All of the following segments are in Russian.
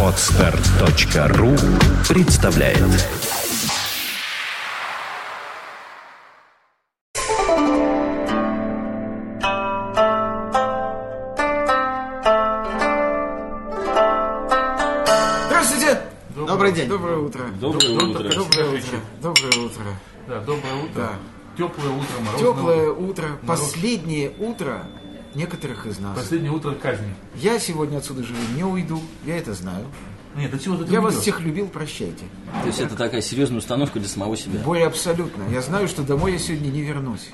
Отстар.ру представляет Здравствуйте! Добрый день. Доброе утро. Доброе утро. Доброе утро. Доброе утро. Да, доброе утро. Да. Теплое утро, морозное Теплое утро. утро, последнее утро некоторых из нас. Последнее утро казни. Я сегодня отсюда живым не уйду, я это знаю. Нет, до чего ты Я вас всех любил, прощайте. То есть это такая серьезная установка для самого себя. Более абсолютно. Я знаю, что домой я сегодня не вернусь.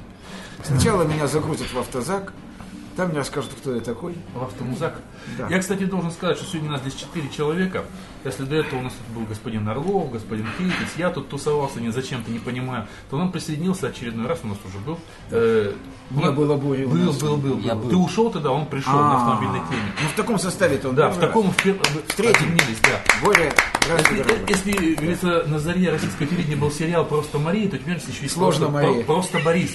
Сначала меня загрузят в автозак, там мне расскажут, кто я такой. В автомузак. Да. Я, кстати, должен сказать, что сегодня у нас здесь четыре человека. Если до этого у нас тут был господин Орлов, господин Хейтис, я тут тусовался не зачем-то, не понимаю, то он присоединился очередной раз, у нас уже был. Э, Не он- было бури у Был, был, был, Я был. А. Ты ушел тогда, он пришел на автомобильной теме. Ну, в таком составе-то он Да, в таком Встретим. объединились, да. Боря, здравствуй, Если, дорогой. если, говорится, на заре российского телевидения был сериал «Просто Мария», то теперь еще есть Сложно просто, Мария. про- просто Борис.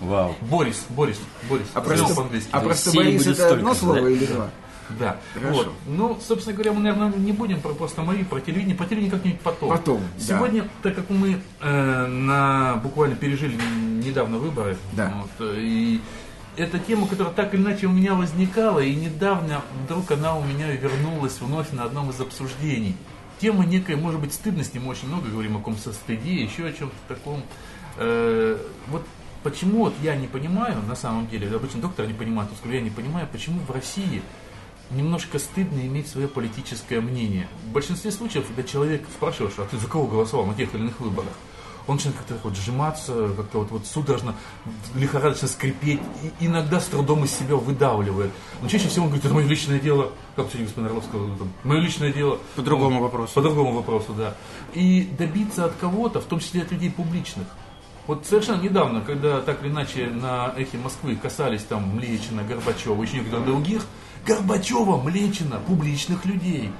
Вау. Борис, Борис, Борис. А просто, по-английски. а просто Борис это одно слово да? или два? Да. Хорошо. Вот. Ну, собственно говоря, мы, наверное, не будем про просто Марию, про телевидение. Про телевидение как-нибудь потом. Потом, да. Сегодня, так как мы э, на, буквально пережили недавно выборы, Да. вот, и это тема, которая так или иначе у меня возникала, и недавно вдруг она у меня вернулась вновь на одном из обсуждений. Тема некой, может быть, стыдности, мы очень много говорим о каком-то стыде, еще о чем-то таком. Э, вот почему вот я не понимаю, на самом деле, обычно доктор не понимает, то я не понимаю, почему в России немножко стыдно иметь свое политическое мнение. В большинстве случаев, когда человек спрашиваешь, а ты за кого голосовал на тех или иных выборах, он начинает как-то вот сжиматься, как-то вот, вот судорожно, лихорадочно скрипеть, и иногда с трудом из себя выдавливает. Но чаще всего он говорит, это мое личное дело, как сегодня господин Орлов сказал, там, мое личное дело. По другому вопросу. По другому вопросу, да. И добиться от кого-то, в том числе от людей публичных. Вот совершенно недавно, когда так или иначе на эхе Москвы касались там Млечина, Горбачева, еще некоторых других, Горбачева, Млечина, публичных людей.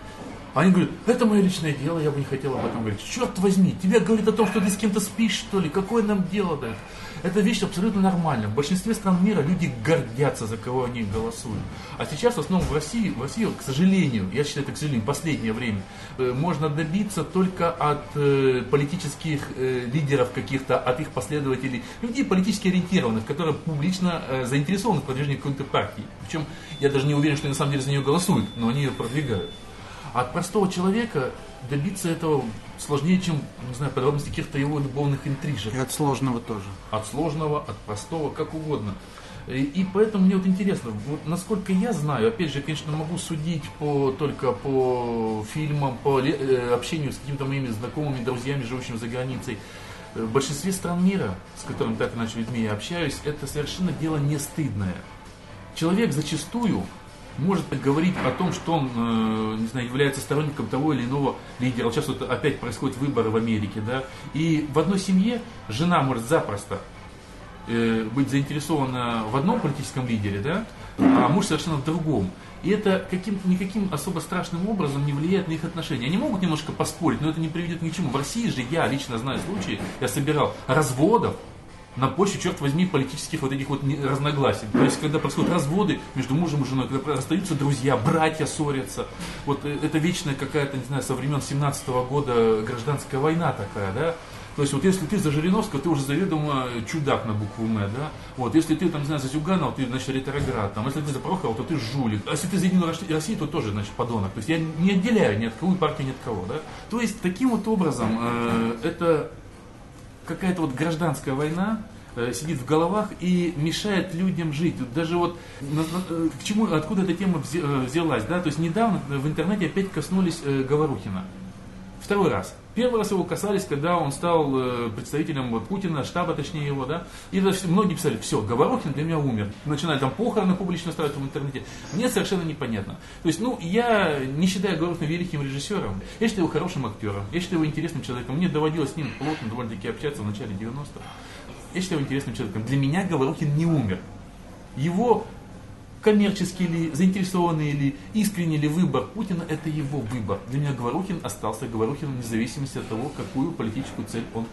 Они говорят, это мое личное дело, я бы не хотел об этом говорить. Черт возьми, тебе говорит о том, что ты с кем-то спишь, что ли, какое нам дело до этого? Это вещь абсолютно нормальная. В большинстве стран мира люди гордятся, за кого они голосуют. А сейчас, в основном в России, в России, к сожалению, я считаю это, к сожалению, последнее время, э, можно добиться только от э, политических э, лидеров каких-то, от их последователей, людей политически ориентированных, которые публично заинтересованы в продвижении какой-то партии. Причем я даже не уверен, что они на самом деле за нее голосуют, но они ее продвигают. От простого человека добиться этого сложнее, чем, не знаю, подробности каких-то его любовных интрижек. И от сложного тоже. От сложного, от простого, как угодно. И, и поэтому мне вот интересно, вот насколько я знаю, опять же, конечно, могу судить по, только по фильмам, по э, общению с какими-то моими знакомыми, друзьями, живущими за границей. Э, В большинстве стран мира, с которыми так иначе людьми я общаюсь, это совершенно дело не стыдное. Человек зачастую может говорить о том, что он, э, не знаю, является сторонником того или иного лидера. Вот сейчас вот опять происходят выборы в Америке, да, и в одной семье жена может запросто э, быть заинтересована в одном политическом лидере, да, а муж совершенно в другом. И это каким, никаким особо страшным образом не влияет на их отношения. Они могут немножко поспорить, но это не приведет ни к чему. В России же я лично знаю случаи, я собирал разводов на почве, черт возьми, политических вот этих вот разногласий. То есть, когда происходят разводы между мужем и женой, когда расстаются друзья, братья ссорятся. Вот э, это вечная какая-то, не знаю, со времен 17 года гражданская война такая, да. То есть вот если ты за Жириновского, ты уже заведомо чудак на букву М, да? Вот, если ты там, не знаю, за Зюганова, ты, значит, ретроград, там, если ты за Прохорова, то ты жулик. А если ты за Единую Росси- Россию, то тоже, значит, подонок. То есть я не отделяю ни от кого партию, ни от кого, да? То есть таким вот образом э, это какая-то вот гражданская война э, сидит в головах и мешает людям жить. Даже вот э, к чему, откуда эта тема э, взялась, да? То есть недавно в интернете опять коснулись э, Говорухина. Второй раз. Первый раз его касались, когда он стал э, представителем вот, Путина, штаба точнее его, да. И многие писали, все, Говорухин для меня умер. Начинали там похороны публично ставить в интернете. Мне совершенно непонятно. То есть, ну, я не считаю Говорухина великим режиссером. Я считаю его хорошим актером. Я считаю его интересным человеком. Мне доводилось с ним плотно довольно-таки общаться в начале 90-х. Я считаю его интересным человеком. Для меня Говорухин не умер. Его коммерческий ли, заинтересованный ли, искренний ли выбор Путина, это его выбор. Для меня Говорухин остался Говорухиным вне зависимости от того, какую политическую цель он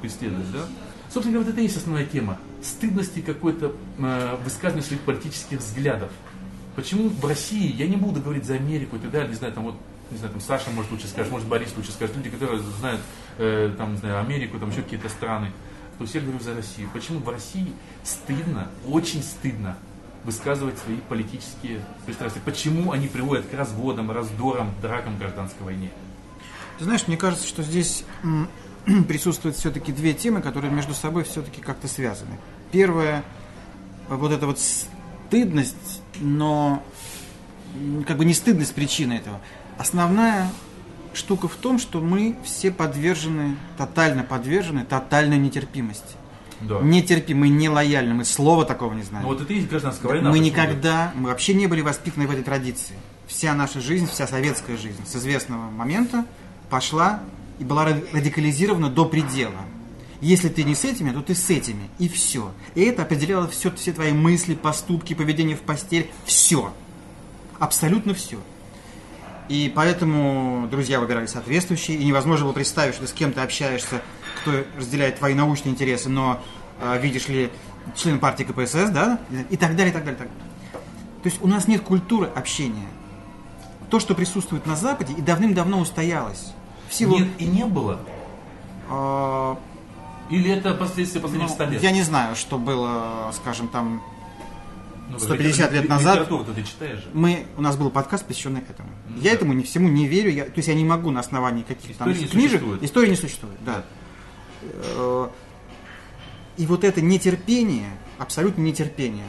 преследует. Да? Собственно говоря, вот это и есть основная тема. Стыдности какой-то э, высказывания своих политических взглядов. Почему в России, я не буду говорить за Америку и так далее, не знаю, там вот, не знаю, там Саша может лучше скажет, может Борис лучше скажет, люди, которые знают, э, там, не знаю, Америку, там еще какие-то страны. То я говорю за Россию. Почему в России стыдно, очень стыдно высказывать свои политические пристрастия? Почему они приводят к разводам, раздорам, дракам, гражданской войне? Ты знаешь, мне кажется, что здесь присутствуют все-таки две темы, которые между собой все-таки как-то связаны. Первое, вот эта вот стыдность, но как бы не стыдность причина этого. Основная штука в том, что мы все подвержены, тотально подвержены тотальной нетерпимости. Да. Нетерпимы, мы не лояльны, мы слова такого не знаем. Ну вот это и есть гражданская война. Мы никогда, мы вообще не были воспитаны в этой традиции. Вся наша жизнь, вся советская жизнь с известного момента пошла и была ра- радикализирована до предела. Если ты не с этими, то ты с этими. И все. И это определяло все, все твои мысли, поступки, поведение в постель. Все. Абсолютно все. И поэтому друзья выбирали соответствующие. И невозможно было представить, что ты с кем-то общаешься, кто разделяет твои научные интересы, но, э, видишь ли, член партии КПСС, да? И так далее, и так далее, и так далее. То есть у нас нет культуры общения. То, что присутствует на Западе, и давным-давно устоялось. В силу... Нет и не было? э, Или это последствия последних ну, 100 лет? я не знаю, что было, скажем, там, Ну, 150 лет назад- Литературу ты читаешь же. мы, у нас был подкаст, посвященный этому. Ну я да. этому не всему не верю, я, то есть я не могу на основании каких-то там не книжек, существует. истории не существует, да. Э, И вот это нетерпение, абсолютно нетерпение,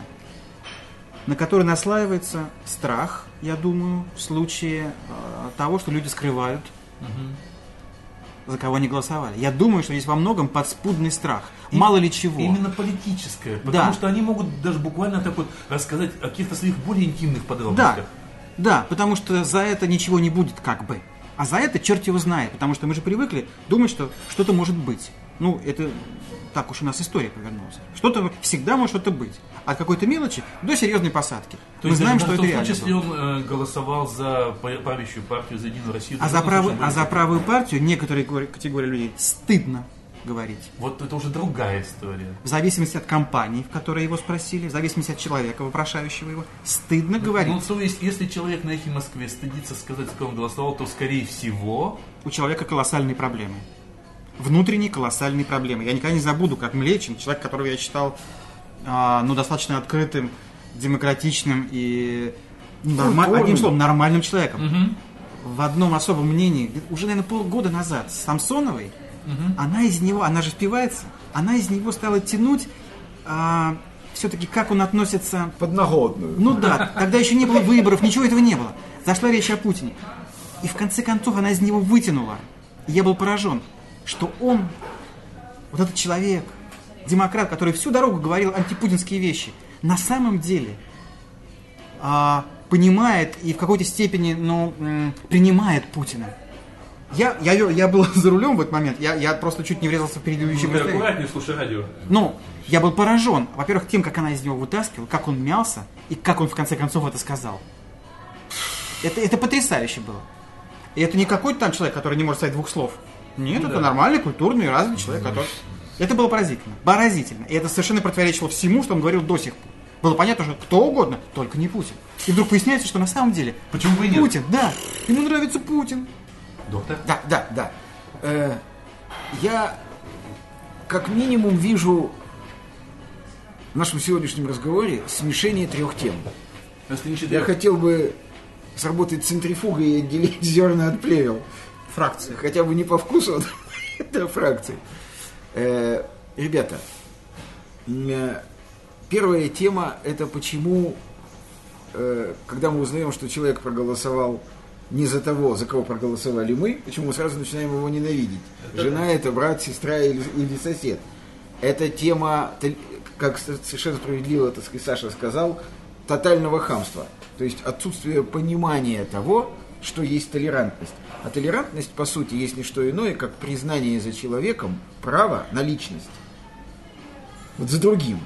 на которое наслаивается страх, я думаю, в случае э, того, что люди скрывают, за кого они голосовали. Я думаю, что здесь во многом подспудный страх. И- Мало ли чего. Именно политическое. Потому Да. что они могут даже буквально так вот рассказать о каких-то своих более интимных Да, подробностях. да, потому что за это ничего не будет, как бы. А за это черт его знает, потому что мы же привыкли думать, что что-то может быть. Ну, это так уж у нас история повернулась. Что-то всегда может что-то быть. От какой-то мелочи до серьезной посадки. То мы есть знаем, что в том это случае, реально. если было. он э, голосовал за правящую партию, за Единую Россию, А за, правую, случае а за правую партию некоторые категории людей стыдно говорить. Вот это уже другая история. В зависимости от компании, в которой его спросили, в зависимости от человека, вопрошающего его, стыдно говорить. Ну, то есть, если человек на эхе Москве стыдится сказать, за кого он голосовал, то, скорее всего, у человека колоссальные проблемы. Внутренние колоссальные проблемы. Я никогда не забуду, как Млечин, человек, которого я считал а, ну, достаточно открытым, демократичным и норма- одним словом, нормальным человеком. В одном особом мнении, уже, наверное, полгода назад с Самсоновой, она из него, она же впивается, она из него стала тянуть все-таки, как он относится Подноготную. ну да, тогда еще не было выборов, ничего этого не было. Зашла речь о Путине. И в конце концов она из него вытянула. Я был поражен, что он, вот этот человек, демократ, который всю дорогу говорил антипутинские вещи, на самом деле а, понимает и в какой-то степени ну, принимает Путина. Я, я, я был за рулем в этот момент, я, я просто чуть не врезался в предыдущий ну, аккуратнее слушай радио. Ну, я был поражен, во-первых, тем, как она из него вытаскивала, как он мялся и как он в конце концов это сказал. Это, это потрясающе было. И это не какой-то там человек, который не может сказать двух слов. Нет, Ну это да. нормальный, культурный, развитый человек, который... Это было поразительно. Поразительно. И это совершенно противоречило всему, что он говорил до сих пор. Было понятно, что кто угодно, только не Путин. И вдруг выясняется, что на самом деле Почему бы и нет? Путин, да, ему нравится Путин. Доктор? Да, да, да. Э, я как минимум вижу в нашем сегодняшнем разговоре смешение трех тем. Я хотел бы сработать центрифугой и отделить зерна от плевел. Фракция. Хотя бы не по вкусу этой фракции. Э, ребята, э, первая тема это почему, э, когда мы узнаем, что человек проголосовал не за того, за кого проголосовали мы, почему мы сразу начинаем его ненавидеть. Жена это брат, сестра или, или сосед. Это тема, как совершенно справедливо, так сказать, Саша сказал, тотального хамства. То есть отсутствие понимания того, что есть толерантность. А толерантность, по сути, есть не что иное, как признание за человеком права на личность. Вот за другим.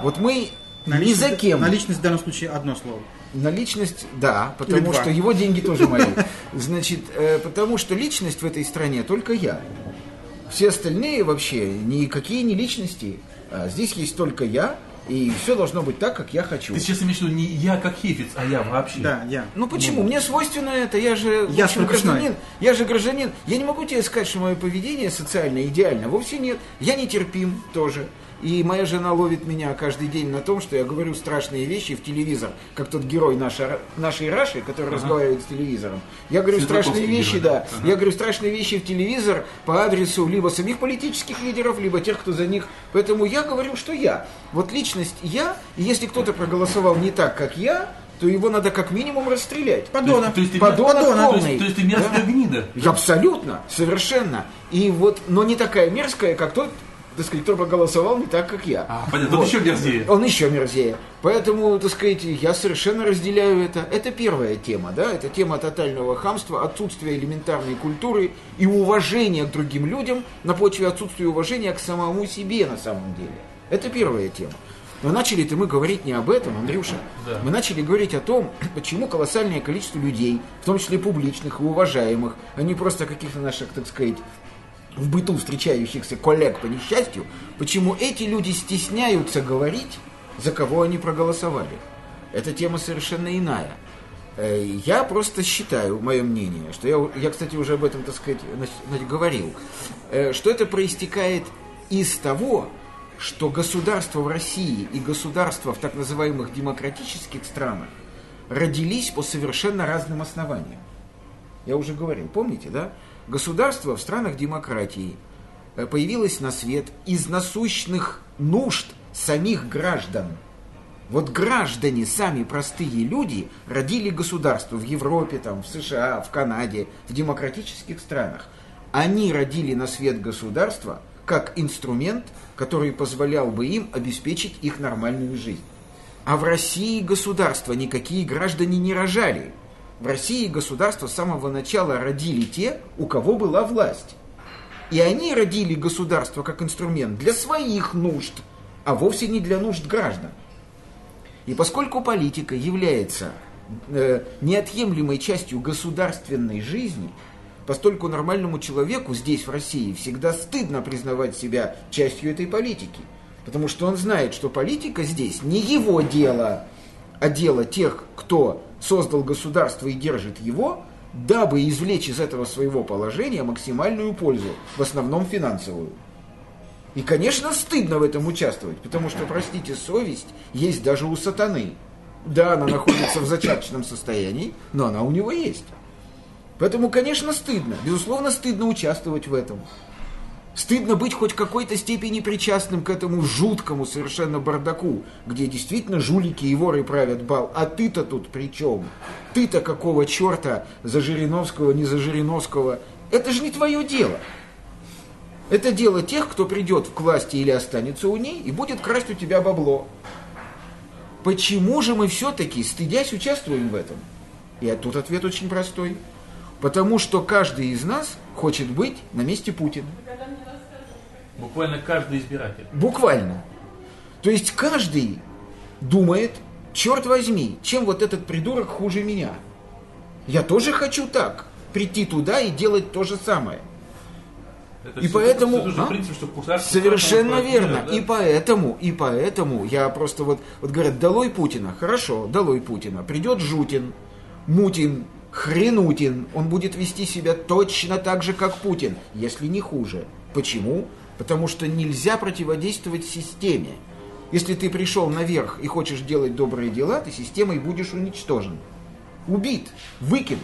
Вот мы ни за кем. На личность в данном случае одно слово. На личность, да, Или потому два. что его деньги тоже мои. Значит, э, потому что личность в этой стране только я. Все остальные вообще никакие не личности. А здесь есть только я, И все должно быть так, как я хочу. Ты сейчас имеешь в виду не я как хефиц, а я вообще. Да, я. Ну почему? Мне свойственно это. Я же Я общем, гражданин. Я же гражданин. Я не могу тебе сказать, что мое поведение социально идеально. Вовсе нет. Я нетерпим тоже. И моя жена ловит меня каждый день на том, что я говорю страшные вещи в телевизор, как тот герой наша- нашей Раши, который разговаривает с телевизором. Я говорю страшные вещи, герой, да. да. Я говорю страшные вещи в телевизор по адресу либо самих политических лидеров, либо тех, кто за них. Поэтому я говорю, что я. Вот личность я, и если кто-то проголосовал не так, как я, то его надо как минимум расстрелять. Подонок. То есть ты Подонок мерз- то полный. есть- То есть ты мерзкая Да. гнида. Абсолютно, совершенно. И вот, но не такая мерзкая, как тот, так сказать, кто проголосовал не так, как я. А, понятно, тот еще мерзее. Он еще мерзее. Поэтому, так сказать, я совершенно разделяю это. Это первая тема, да, это тема тотального хамства, отсутствия элементарной культуры и уважения к другим людям на почве отсутствия уважения к самому себе на самом деле. Это первая тема. Но начали-то мы говорить не об этом, Андрюша. Да. Мы начали говорить о том, почему колоссальное количество людей, в том числе публичных и уважаемых, а не просто каких-то наших, так сказать, в быту встречающихся коллег по несчастью, почему эти люди стесняются говорить, за кого они проголосовали. Эта тема совершенно иная. Э, Я просто считаю, мое мнение, что я, я кстати, уже об этом, так сказать, говорил, э, что это проистекает из того, что государства в России и государства в так называемых демократических странах родились по совершенно разным основаниям. Я уже говорил, помните, да? Государство в странах демократии э, появилось на свет из насущных нужд самих граждан. Вот граждане, сами простые люди, родили государство в Европе, там, в США, в Канаде, в демократических странах. Они родили на свет государство как инструмент, который позволял бы им обеспечить их нормальную жизнь. А в России государство никакие граждане не рожали. В России государство с самого начала родили те, у кого была власть. И они родили государство как инструмент для своих нужд, а вовсе не для нужд граждан. И поскольку политика является э, неотъемлемой частью государственной жизни, постольку нормальному человеку здесь, в России, всегда стыдно признавать себя частью этой политики. Потому что он знает, что политика здесь не его дело, а дело тех, кто создал государство и держит его, дабы извлечь из этого своего положения максимальную пользу, в основном финансовую. И, конечно, стыдно в этом участвовать, потому что, простите, совесть есть даже у сатаны. Да, она находится в зачаточном состоянии, но она у него есть. Поэтому, конечно, стыдно. Безусловно, стыдно участвовать в этом. Стыдно быть хоть какой-то степени причастным к этому жуткому совершенно бардаку, где действительно жулики и воры правят бал. А ты-то тут при чем? Ты-то какого черта за Жириновского, не за Жириновского? Это же не твое дело. Это дело тех, кто придет к власти или останется у ней и будет красть у тебя бабло. Почему же мы все-таки, стыдясь, участвуем в этом? И тут ответ очень простой. Потому что каждый из нас хочет быть на месте Путина. Буквально каждый избиратель. Буквально. То есть каждый думает, черт возьми, чем вот этот придурок хуже меня. Я тоже хочу так, прийти туда и делать то же самое. Это И всё- поэтому- же а? принцип, что кусаться Совершенно верно. да? И поэтому, и поэтому я просто вот, вот говорят, долой Путина. Хорошо, долой Путина. Придет Жутин, Мутин, Хренутин. Он будет вести себя точно так же, как Путин, если не хуже. Почему? Потому что нельзя противодействовать системе. Если ты пришел наверх и хочешь делать добрые дела, ты системой будешь уничтожен. Убит, выкинут.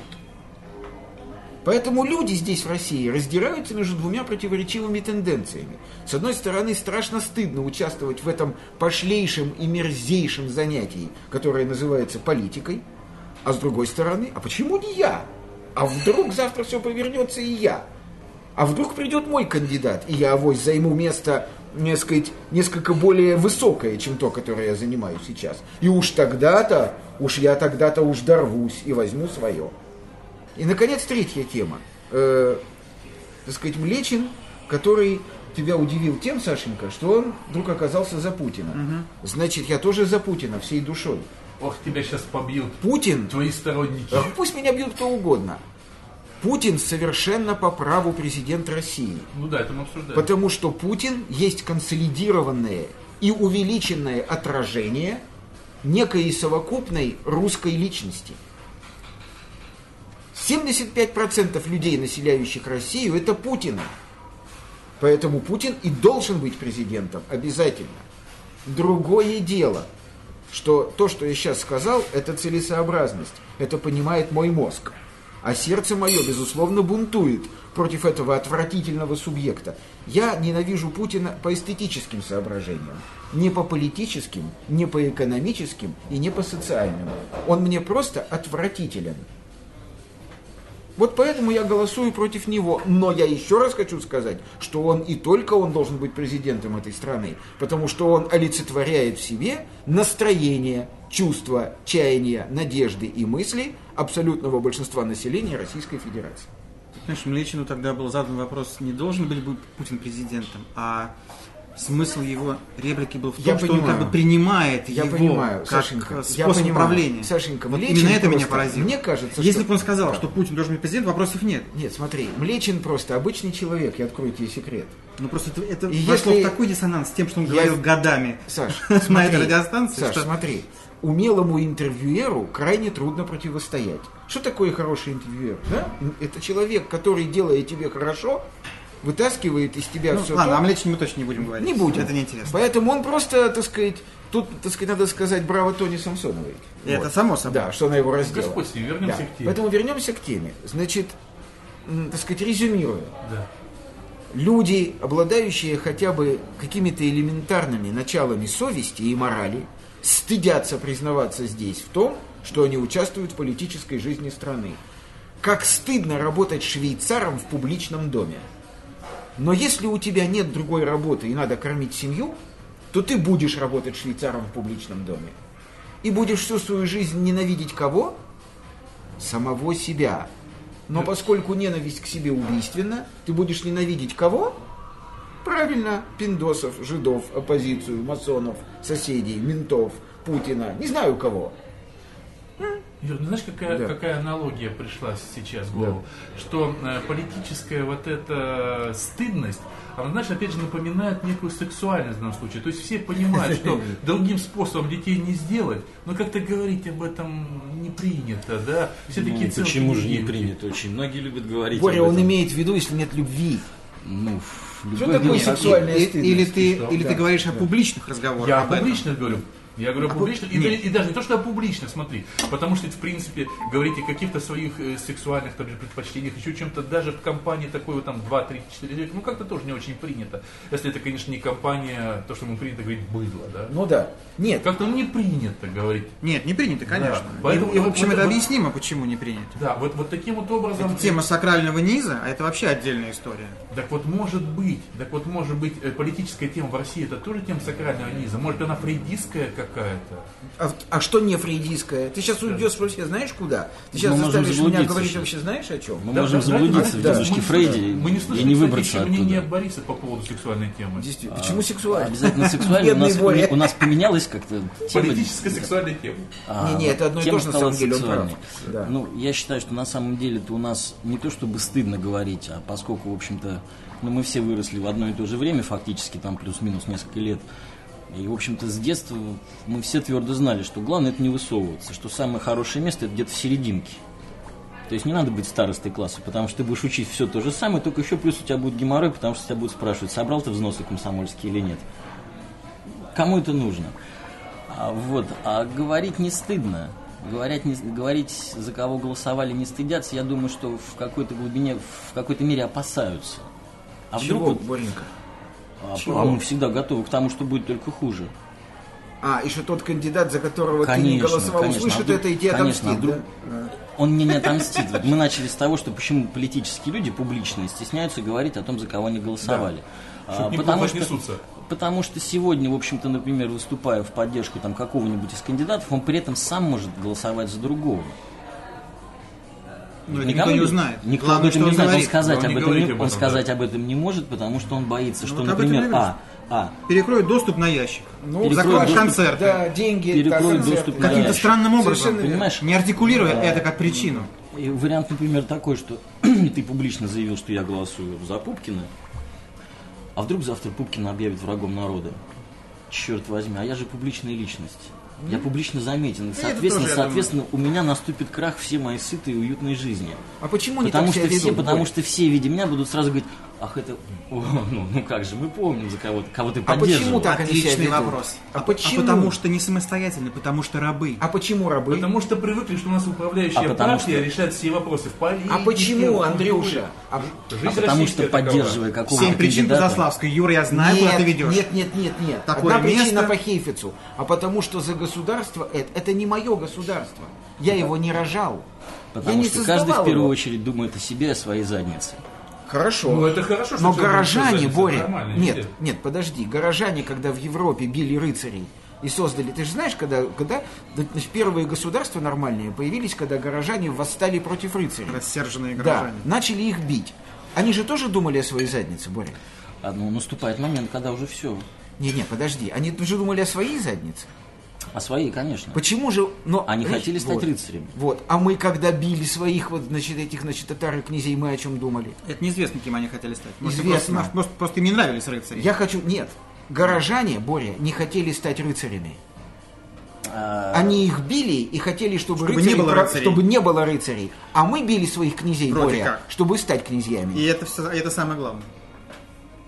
Поэтому люди здесь, в России, раздираются между двумя противоречивыми тенденциями. С одной стороны, страшно стыдно участвовать в этом пошлейшем и мерзейшем занятии, которое называется политикой. А с другой стороны, а почему не я? А вдруг завтра все повернется и я? А вдруг придет мой кандидат, и я авось займу место, сказать, несколько более высокое, чем то, которое я занимаю сейчас. И уж тогда-то, уж я тогда-то уж дорвусь и возьму свое. И, наконец, третья тема. Э, так сказать, Млечин, который тебя удивил тем, Сашенька, что он вдруг оказался за Путина. Значит, я тоже за Путина всей душой. Ох, тебя сейчас побьют Путин твои сторонники. Пусть меня бьют кто угодно. Путин совершенно по праву президент России. Ну да, это мы обсуждаем. Потому что Путин есть консолидированное и увеличенное отражение некой совокупной русской личности. 75% людей, населяющих Россию, это Путина. Поэтому Путин и должен быть президентом обязательно. Другое дело, что то, что я сейчас сказал, это целесообразность. Это понимает мой мозг. А сердце мое, безусловно, бунтует против этого отвратительного субъекта. Я ненавижу Путина по эстетическим соображениям. Не по политическим, не по экономическим и не по социальным. Он мне просто отвратителен. Вот поэтому я голосую против него. Но я еще раз хочу сказать, что он и только он должен быть президентом этой страны, потому что он олицетворяет в себе настроение, чувства, чаяния, надежды и мысли абсолютного большинства населения Российской Федерации. Знаешь, Млечину тогда был задан вопрос, не должен быть Путин президентом, а смысл его реплики был в том, Я что понимаю. он как бы принимает Я его понимаю, как Сашенька, способ я понимаю. управления. Сашенька, вот именно это меня просто- поразило. мне кажется, Если что- бы он сказал, Да. что Путин должен быть президентом, вопросов нет. Нет, смотри, Млечин просто обычный человек, я открою тебе секрет. Ну просто это, это И вошло если- в такой диссонанс с тем, что он Я- говорил годами Саш, на смотри, этой радиостанции, Саш, что смотри, умелому интервьюеру крайне трудно противостоять. Что такое хороший интервьюер? Да? Это человек, который, делая тебе хорошо, вытаскивает из тебя Ну, все ладно, то, о Млечине мы точно не будем говорить. Не будем. Это неинтересно. Поэтому он просто, так сказать, тут, так сказать, надо сказать браво Тони Самсоновой. Это само собой. Да, что она его раздела. Господь с ним, вернемся Да. к теме. Поэтому вернемся к теме. Значит, так сказать, резюмируя. Да. Люди, обладающие хотя бы какими-то элементарными началами совести и морали, стыдятся признаваться здесь в том, что они участвуют в политической жизни страны. Как стыдно работать швейцаром в публичном доме. Но если у тебя нет другой работы и надо кормить семью, то ты будешь работать швейцаром в публичном доме. И будешь всю свою жизнь ненавидеть кого? Самого себя. Но поскольку ненависть к себе убийственна, ты будешь ненавидеть кого? Правильно, пиндосов, жидов, оппозицию, масонов, соседей, ментов, Путина, не знаю кого. Юр, ну знаешь, какая, Да. какая аналогия пришла сейчас в голову? Что э, политическая вот эта стыдность, она, знаешь, опять же напоминает некую сексуальность в данном случае. То есть все понимают, что другим способом детей не сделать, но как-то говорить об этом не принято, да? Все такие Ну, почему же не принято? Очень многие любят говорить Боря, об он имеет в виду, если нет любви. Ну, в Что такое сексуальная стыдность? или ты, или Да, ты говоришь о да. публичных разговорах. Я об этом. публично говорю. Я говорю публично, и, нет. и даже не то, что о публичных, смотри, потому что, в принципе, говорить о каких-то своих э, сексуальных там, предпочтениях, еще чем-то, даже в компании такой вот там 2, 3, 4 человека, ну как-то тоже не очень принято. Если это, конечно, не компания, то, что мы принято говорить, быдло, да? Ну да. Нет, Как-то ну, не принято говорить. Нет, не принято, конечно. Да, И- поэтому и, в вот- общем, вот это это- объяснимо, почему не принято. Да, вот, вот таким вот образом... Это тема сакрального низа, а это вообще отдельная история. Так вот может быть, так вот может быть, э, политическая тема в России это тоже тема сакрального низа? Может она фрейдистская какая-то? А, а что не фрейдистское? Ты сейчас уйдешь вообще знаешь куда? Ты сейчас Мы можем заставишь меня заблудиться говорить сейчас. вообще знаешь о чем? Мы Да, можем да, заблудиться да, в да. дедушке Мы- Фрейде Мы не и слышали, не кстати, выбраться еще мнение. Бориса по поводу сексуальной темы. Действительно. Почему сексуально? Обязательно сексуально. У нас, у нас поменялась как-то тема. Политическая сексуальная тема. А, Не-не, это одно и то же, на стала самом деле, он прав. сексуальной. Да. Ну, я считаю, что на самом деле-то у нас не то чтобы стыдно говорить, а поскольку, в общем-то, ну, мы все выросли в одно и то же время, фактически, там плюс-минус несколько лет, и, в общем-то, с детства мы все твердо знали, что главное это не высовываться, что самое хорошее место это где-то в серединке. То есть не надо быть старостой класса, потому что ты будешь учить все то же самое, только еще плюс у тебя будет геморрой, потому что тебя будут спрашивать, собрал ты взносы комсомольские или нет. Кому это нужно? А, вот, а говорить не стыдно. Говорить, не, говорить, за кого голосовали, не стыдятся, я думаю, что в какой-то глубине, в какой-то мере опасаются. А вдруг Чего, вот- Боренька? А, Чего? а мы всегда готовы к тому, что будет только хуже. А, и что тот кандидат, за которого ты не Конечно, голосовал, конечно. услышит А вдруг- это и тебе конечно, а отомстит, вдруг- да? Он мне не отомстит. Вот мы начали с того, что почему политические люди публичные стесняются говорить о том, за кого они голосовали. А, Чтоб не потому, что, потому что сегодня, в общем-то, например, выступая в поддержку там, какого-нибудь из кандидатов, он при этом сам может голосовать за другого. Но это Никому никто не узнает. Никто Главное, об этом не он знает. Он сказать, он об, не этом не, об он этом, сказать да. об этом не может, потому что он боится, что, вот например, а, а, Перекроют доступ на ящик. Ну, закроют доступ- концерты. Да, деньги, Перекроют да, концерты. доступ на Каким-то ящик. странным образом, Совершенно понимаешь? не артикулируя это как причину. И вариант, например, такой, что ты публично заявил, что я голосую за Пупкина, а вдруг завтра Пупкина объявят врагом народа. черт возьми, а я же публичная личность. Я публично заметен. И, это соответственно, тоже, соответственно, у меня наступит крах всей моей сытой и уютной жизни. А почему не Потому так что все, ведут, потому что все, видя меня, будут сразу говорить, ах, это, о, ну, ну как же, мы помним, за кого ты, кого ты А почему поддерживал. так они себя Отличный вопрос. А А, почему? а потому что не самостоятельны, потому что рабы. А почему рабы? Потому что привыкли, что у нас управляющая А партия что- решает все вопросы в политике. А почему, Андрюша? А- Жизнь А потому что, поддерживая какого-то Семь причин Заславской. Юра, я знаю, нет, куда ты ведешь. Нет, нет, нет, нет. Такое Одна причина место. по Хейфицу. А потому что за государство это, это не мое государство. Я его не рожал. я потому не что каждый в первую его. очередь думает о себе, о своей заднице. Хорошо. Ну, это хорошо, что Но горожане, Боря, нет, нет. нет, подожди, горожане, когда в Европе били рыцарей и создали, ты же знаешь, когда, когда значит, первые государства нормальные появились, когда горожане восстали против рыцарей. Рассерженные Да, горожане. начали их бить. Они же тоже думали о своей заднице, Боря? А, ну, наступает момент, когда уже все. Не-не, подожди, они же думали о своей заднице. А свои, конечно. Почему же... Но, Они понимаешь, хотели стать вот, рыцарями. Вот, а мы когда били своих, вот, значит, этих, значит, татар и князей, мы о чем думали? Это неизвестно, кем они хотели стать. Может, Известно. Просто, может, просто, им не нравились рыцари. Я хочу... Нет, горожане, Боря, не хотели стать рыцарями. А, Они их били и хотели, чтобы, Чтобы рыцари не было рыцарей. чтобы не было рыцарей. А мы били своих князей, Вроде Боря, как. чтобы стать князьями. И это, все, это самое главное.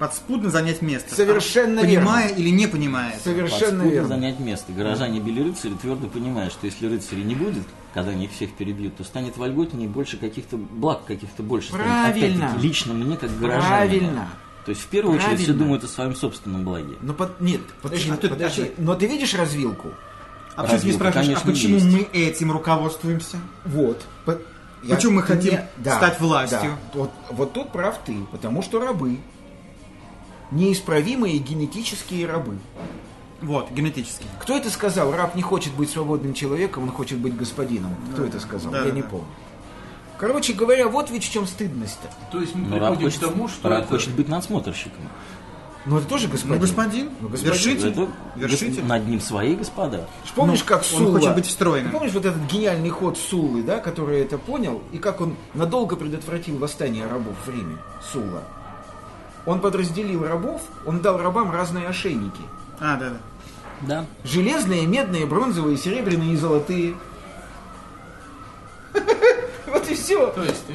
Подспудно занять место. Совершенно Понимая или не понимая. Совершенно подспудно верно. занять место. Горожане били рыцари, твердо понимая, что если рыцарей не будет, когда они их всех перебьют, то станет вольготнее больше каких-то благ, каких-то больше. станет. Правильно. Опять-таки, лично мне, как горожанину. Правильно. То есть, в первую очередь, все Правильно. думают о своем собственном благе. Но под- нет, подожди, ну ты- подожди. подожди. Но ты видишь развилку? А почему ты не спрашиваешь, а конечно, почему есть. мы этим руководствуемся? Вот. По- Почему мы хотим мне- стать властью? да. Вот, вот тут прав ты, потому что рабы. Неисправимые генетические рабы. Вот, генетически. Кто это сказал? Раб не хочет быть свободным человеком, он хочет быть господином. Кто это сказал? Да, Я да, не да. помню. Короче говоря, вот ведь в чем стыдность-то. То есть мы Но раб приходим хочет, к тому, что раб это- хочет быть надсмотрщиком. Ну это тоже господин. Ну, господин, Ну, господин. вершитель. Это Вершитель. над ним свои господа. Помнишь, Ну, как он Сулла... хочет быть встроенным. Ты помнишь вот этот гениальный ход Суллы, да, который это понял, и как он надолго предотвратил восстание рабов в Риме, Сулла? Он подразделил рабов, он дал рабам разные ошейники. А, да, да. Да. Железные, медные, бронзовые, серебряные и золотые. Вот и все. То есть, э,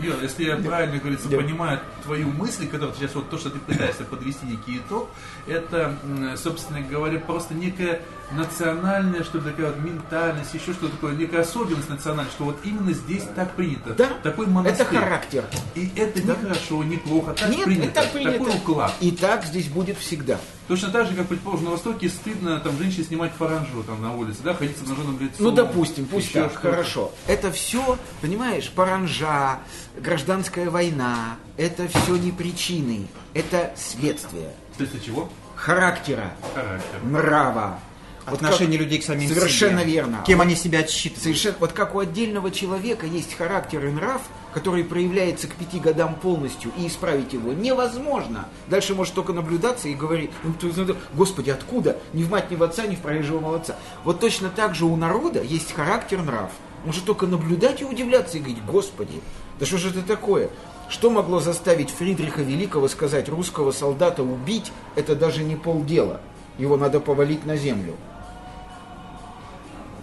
Юр, если я правильно, как говорится, понимаю твою мысль, которую сейчас вот то, что ты пытаешься подвести некий итог, это, собственно говоря, просто некая национальная, что ли, такая вот ментальность, еще что такое, некая особенность национальная, что вот именно здесь так принято. Да, Такой монастырь. это характер. И это не хорошо, не плохо, так Нет, принято. это так принято. Такой уклад. И так здесь будет всегда. Точно так же, как, предположим, на Востоке стыдно там женщине снимать паранжу там на улице, да, ходить с обнаженным лицом. Ну, допустим, пусть так, что-то. хорошо. Это все, понимаешь, паранжа, гражданская война, это все не причины, это следствие Вследствие чего? характера, Характер. нрава. Вот Отношение как- людей к самим Совершенно себе. верно. Кем они себя отсчитывают. Совершенно, вот как у отдельного человека есть характер и нрав, который проявляется к пяти годам полностью, и исправить его невозможно. Дальше может только наблюдаться и говорить, «Ну, ну, Господи, откуда? Ни в мать, ни в отца, ни в проезжего молодца. Вот точно так же у народа есть характер, нрав. Может только наблюдать и удивляться и говорить, Господи, да что же это такое? Что могло заставить Фридриха Великого сказать, русского солдата убить, это даже не полдела. Его надо повалить на землю.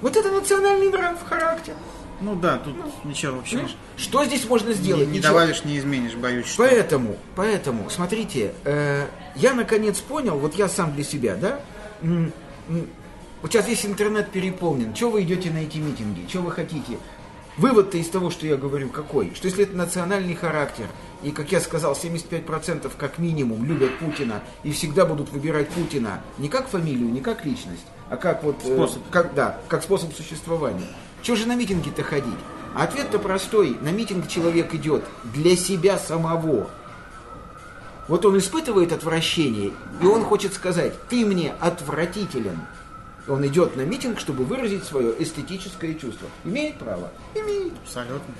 Вот это национальный нрав, характер. Ну да, тут ничего вообще Понимаешь? Что здесь можно не, сделать? не Ничего. добавишь, не изменишь, боюсь, что. Поэтому, поэтому, смотрите, э, я наконец понял, вот я сам для себя, да, вот сейчас весь интернет переполнен, что вы идете на эти митинги, что вы хотите? Вывод-то из того, что я говорю, какой? Что если это национальный характер, и, как я сказал, 75% как минимум любят Путина и всегда будут выбирать Путина не как фамилию, не как личность, а как вот... э, Способ. как, да, как способ существования. Чего же на митинги-то ходить? Ответ-то простой. На митинг человек идет для себя самого. Вот он испытывает отвращение, и он хочет сказать, ты мне отвратителен. Он идет на митинг, чтобы выразить свое эстетическое чувство. Имеет право? Имеет. Абсолютно.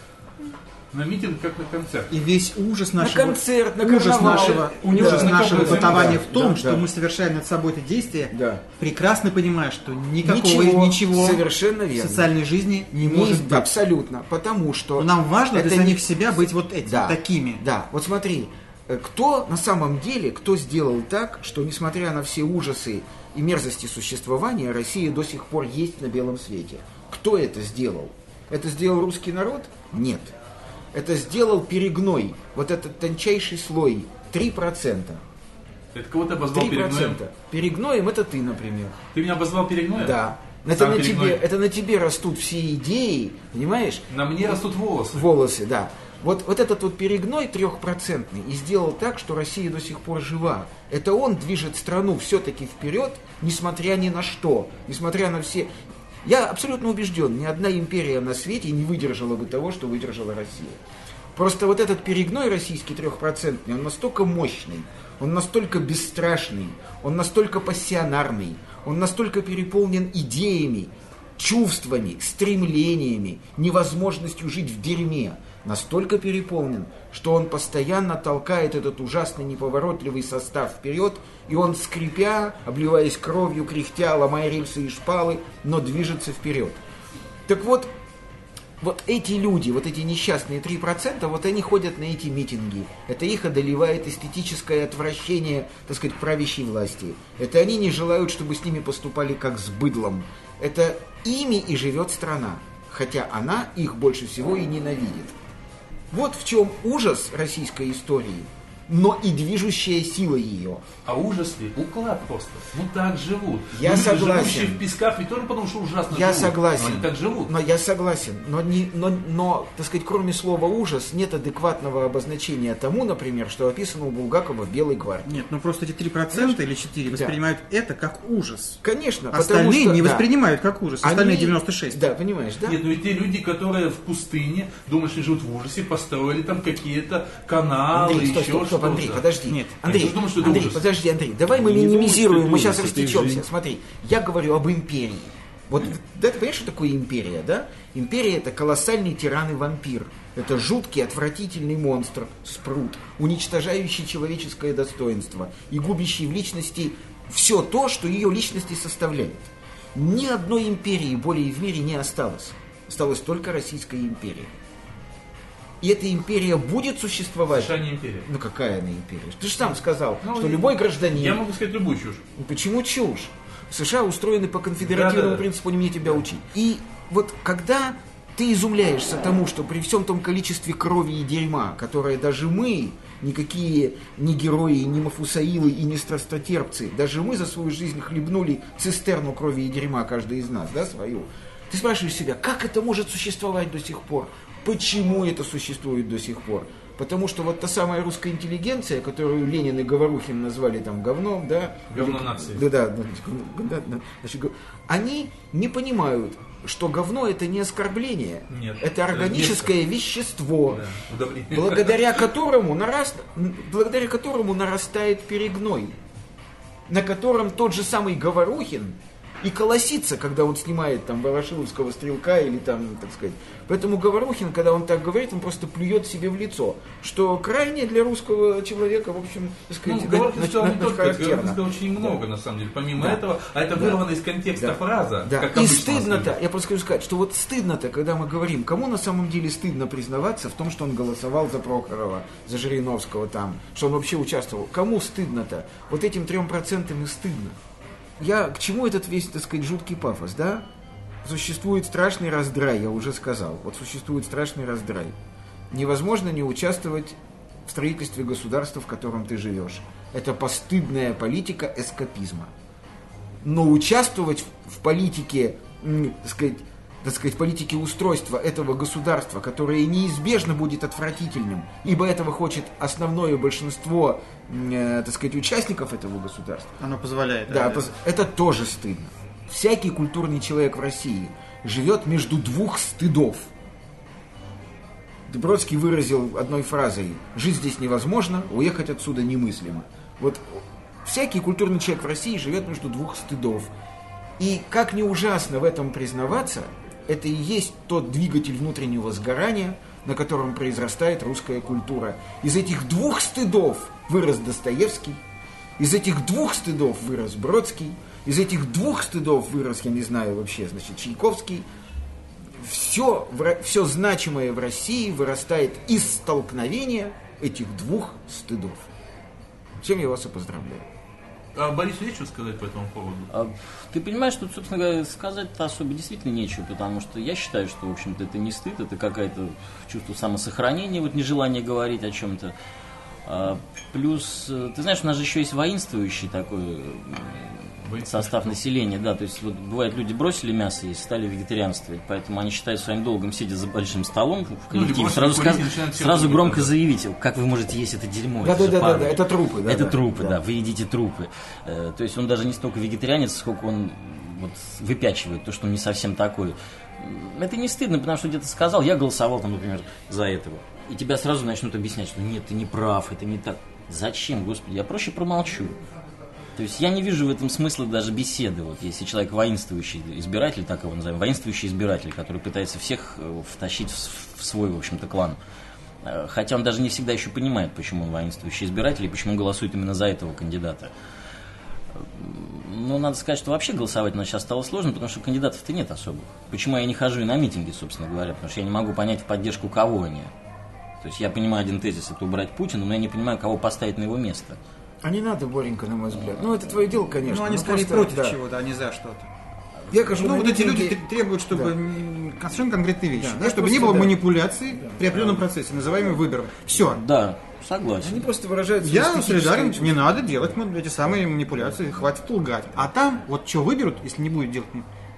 На митинг, как на концерт. И весь ужас нашего, концерт, на ужас нашего, У ужас него нашего бытования да, в том, да, что да. мы совершаем над собой это действие, Да. прекрасно понимая, что никакого Ничего, ничего, совершенно верно. в социальной жизни не, Не может быть. Абсолютно. Потому что... Но нам важно это для не- самих себя быть вот этими, Да, такими. Да, вот смотри, кто на самом деле, кто сделал так, что несмотря на все ужасы и мерзости существования, Россия до сих пор есть на белом свете? Кто это сделал? Это сделал русский народ? Нет. Это сделал перегной, вот этот тончайший слой, 3%. Это кого ты обозвал перегноем? 3%. Перегноем это ты, например. Ты меня обозвал перегноем? Да. Это Сам на, перегной. тебе, это на тебе растут все идеи, понимаешь? На мне растут волосы. Волосы, да. Вот, вот этот вот перегной трехпроцентный и сделал так, что Россия до сих пор жива. Это он движет страну все-таки вперед, несмотря ни на что, несмотря на все... Я абсолютно убежден, ни одна империя на свете не выдержала бы того, что выдержала Россия. Просто вот этот перегной российский трехпроцентный, он настолько мощный, он настолько бесстрашный, он настолько пассионарный, он настолько переполнен идеями, чувствами, стремлениями, невозможностью жить в дерьме, настолько переполнен, что он постоянно толкает этот ужасный неповоротливый состав вперед, и он, скрипя, обливаясь кровью, кряхтя, ломая рельсы и шпалы, но движется вперед. Так вот, вот эти люди, вот эти несчастные 3%, вот они ходят на эти митинги. Это их одолевает эстетическое отвращение, так сказать, правящей власти. Это они не желают, чтобы с ними поступали как с быдлом. Это ими и живет страна. Хотя она их больше всего и ненавидит. Вот в чем ужас российской истории, но и движущая сила ее. А ужас ли? Уклад просто. Ну так живут. Я Люди, согласен. Живущие в песках, ведь тоже потому что ужасно Я живут. согласен. Но они так живут. Но я согласен. Но, не, но, но, так сказать, кроме слова ужас, нет адекватного обозначения тому, например, что описано у Булгакова в Белой гвардии. Нет, ну просто эти 3% или 4 воспринимают это как ужас. Конечно, Остальные что- не да. воспринимают как ужас. Остальные Они- 96. Да, понимаешь, да? Нет, ну и те люди, которые в пустыне, думаешь, они живут в ужасе, построили там какие-то каналы, стоп, еще стоп, стоп. Андрей, подожди. Нет, Андрей, думаю, что Андрей, подожди, Андрей, давай мы минимизируем, мы сейчас растечемся. Смотри, я говорю об империи. Вот да, ты понимаешь, что такое империя, да? Империя это колоссальный тиран и вампир. Это жуткий, отвратительный монстр, спрут, уничтожающий человеческое достоинство и губящий в личности все то, что ее личности составляет. Ни одной империи более в мире не осталось. Осталась только Российская империя. И эта империя будет существовать. США не империя. Ну какая она империя? Ты же сам сказал, Ну, что любой гражданин... Я могу сказать любую чушь. Ну, Почему чушь? США устроены по конфедеративному Да-да-да. принципу, не мне тебя учить. И вот когда ты изумляешься тому, что при всем том количестве крови и дерьма, которое даже мы, никакие не герои, не мафусаилы и не страстотерпцы, даже мы за свою жизнь хлебнули цистерну крови и дерьма, каждый из нас, да, свою. Ты спрашиваешь себя, как это может существовать до сих пор? Почему это существует до сих пор? Потому что вот та самая русская интеллигенция, которую Ленин и Говорухин назвали там говном, да? Говно нации. Да, да, да, да, да, значит, они не понимают, что говно это не оскорбление, Нет, это это органическое вещество, Да, благодаря которому, нараст... благодаря которому нарастает перегной, на котором тот же самый Говорухин и колосится, когда он снимает там Ворошиловского стрелка или там, так сказать. Поэтому Говорухин, когда он так говорит, он просто плюет себе в лицо, что крайне для русского человека, в общем, так Ну, сказать, Говорухин на- сказал на- не только Говорухин сказал очень много, на самом деле, помимо Да. этого, а это Да. вырвано из контекста Да. фраза, Да. как И стыдно-то, я просто хочу сказать, что вот стыдно-то, когда мы говорим, кому на самом деле стыдно признаваться в том, что он голосовал за Прохорова, за Жириновского там, что он вообще участвовал. Кому стыдно-то? Вот этим трем процентам и стыдно. Я к чему этот весь, так сказать, жуткий пафос, да? Существует страшный раздрай, я уже сказал. Вот существует страшный раздрай. Невозможно не участвовать в строительстве государства, в котором ты живешь. Это постыдная политика эскапизма но участвовать в, политике, так сказать, так сказать, политике устройства этого государства, которое неизбежно будет отвратительным, ибо этого хочет основное большинство, э, так сказать, участников этого государства, Оно позволяет. да, пос- это тоже стыдно. Всякий культурный человек в России живет между двух стыдов. Бродский выразил одной фразой «Жить здесь невозможно, уехать отсюда немыслимо». Вот всякий культурный человек в России живет между двух стыдов. И как не ужасно в этом признаваться, это и есть тот двигатель внутреннего сгорания, на котором произрастает русская культура. Из этих двух стыдов вырос Достоевский, из этих двух стыдов вырос Бродский, из этих двух стыдов вырос, я не знаю вообще, значит, Чайковский. Все, все значимое в России вырастает из столкновения этих двух стыдов. Чем я вас и поздравляю. А Борису есть что сказать по этому поводу? А, Ты понимаешь, что, собственно говоря, сказать-то особо действительно нечего, потому что я считаю, что, в общем-то, это не стыд, это какое-то чувство самосохранения, вот нежелание говорить о чем-то. А, Плюс, э, ты знаешь, у нас же еще есть воинствующий такой м, состав населения, да, то есть вот бывает люди бросили мясо и стали вегетарианствовать, поэтому они считают своим долгом, сидя за большим столом в коллективе, бросили сразу, сказ- сразу громко да. заявить, как вы можете есть это дерьмо, Да, это да, да, да, падаль». да, это трупы, да. Это да, трупы, да. да. вы едите трупы. Э, То есть он даже не столько вегетарианец, сколько он вот выпячивает то, что он не совсем такой. Это не стыдно, потому что где-то сказал, я голосовал там, например, за этого. И тебя сразу начнут объяснять, что нет, ты не прав, это не так. Зачем, господи, я проще промолчу. То есть я не вижу в этом смысла даже беседы. Вот если человек воинствующий избиратель, так его называем, воинствующий избиратель, который пытается всех э, втащить в, свой, в общем-то, клан. Э, Хотя он даже не всегда еще понимает, почему он воинствующий избиратель и почему голосует именно за этого кандидата. Ну, надо сказать, что вообще голосовать нас сейчас стало сложно, потому что кандидатов-то нет особых. Почему я не хожу и на митинги, собственно говоря? Потому что я не могу понять, в поддержку кого они. То есть я понимаю один тезис, это убрать Путина, но я не понимаю, кого поставить на его место. А не надо, Боренька, на мой взгляд. Ну, это твое дело, конечно. Ну, они но скорее просто, против да. чего-то, а не за что-то. Я хожу Ну, на вот эти митинги- люди требуют, чтобы Да. совершенно конкретные вещи. Да, Да, да, чтобы просто не было да. манипуляций при определенном процессе, называемым выбором. Все. Да, согласен. Они просто выражают Я солидарен, не надо делать эти самые манипуляции, хватит лгать. А там, вот что выберут, если не будет делать,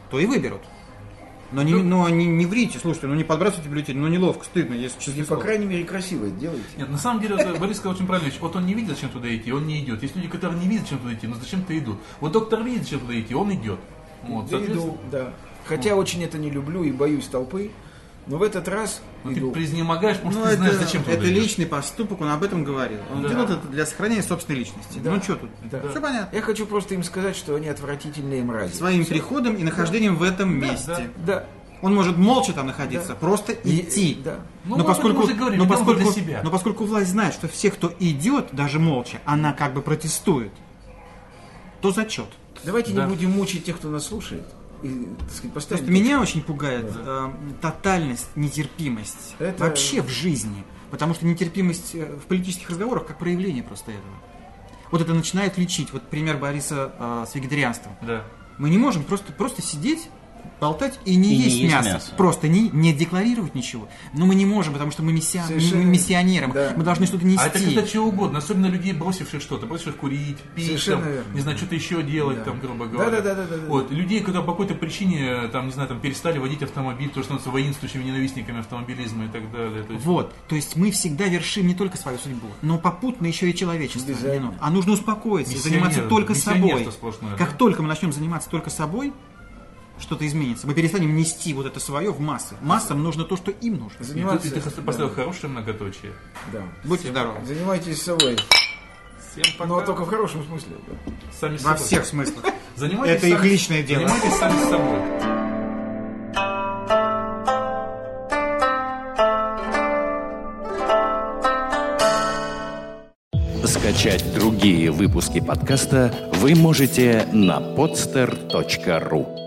то и выберут. Но не, но не, не врите, слушайте, ну не подбрасывайте бюллетень, ну неловко, стыдно, если И, честное по крайней мере, красиво это делаете. Нет, на самом деле, вот Борис сказал очень правильно вещь. Вот он не видит, зачем туда идти, он не идет. Есть люди, которые не видят, зачем туда идти, но зачем-то идут. Вот доктор видит, зачем туда идти, он идет. Вот, соответственно, иду, да. Хотя очень это не люблю и боюсь толпы, но в этот раз ну, ты иду. признемогаешь, потому Ну, что ты знаешь, это, зачем туда это идешь. личный поступок, он об этом говорил. Он Да. делает это для сохранения собственной личности. Да. Ну что тут? Да. Все понятно. Я хочу просто им сказать, что они отвратительные мрази. Своим приходом и нахождением в этом месте. Да. Он может молча там находиться, Да. просто И- идти. да. Ну, но, поскольку, говорили, но, поскольку, для себя. но поскольку власть знает, что все, кто идет, даже молча, она как бы протестует, то зачет. Давайте Да. не будем мучить тех, кто нас слушает. И, так сказать. Просто меня очень пугает э, тотальность, нетерпимость Это- вообще в жизни. Потому что нетерпимость э, в политических разговорах как проявление просто этого. Вот это начинает лечить. Вот пример Бориса э, с вегетарианством. Да. Мы не можем просто, просто сидеть, болтать и не И не есть, есть мясо. мясо. Просто не, не декларировать ничего. Но мы не можем, потому что мы мессия- Совершенно м- миссионеры. Да. Мы должны что-то нести. А это когда чего угодно, особенно людей, бросивших что-то, бросивших курить, пить, Совершенно там, верно. не знаю, что-то еще делать, Да. там, грубо говоря. Да-да-да-да-да. Вот, людей, когда по какой-то причине, там, не знаю, там, перестали водить автомобиль, то, что становятся воинствующими ненавистниками автомобилизма и так далее. То есть, Вот, то есть мы всегда вершим не только свою судьбу, но попутно еще и человечество. А нужно успокоиться заниматься только собой. сплошное, как да. только мы начнем заниматься только собой, что-то изменится. Мы перестанем нести вот это свое в массы. Массам нужно то, что им нужно. и, ты, и ты поставил хорошее многоточие. Да. Будьте здоровы. Занимайтесь собой. Всем пока. Но только в хорошем смысле. да. Сами Во собой. всех смыслах. Занимайтесь Это их сами- личное дело. Занимайтесь сами собой. Скачать другие выпуски подкаста вы можете на podster.ru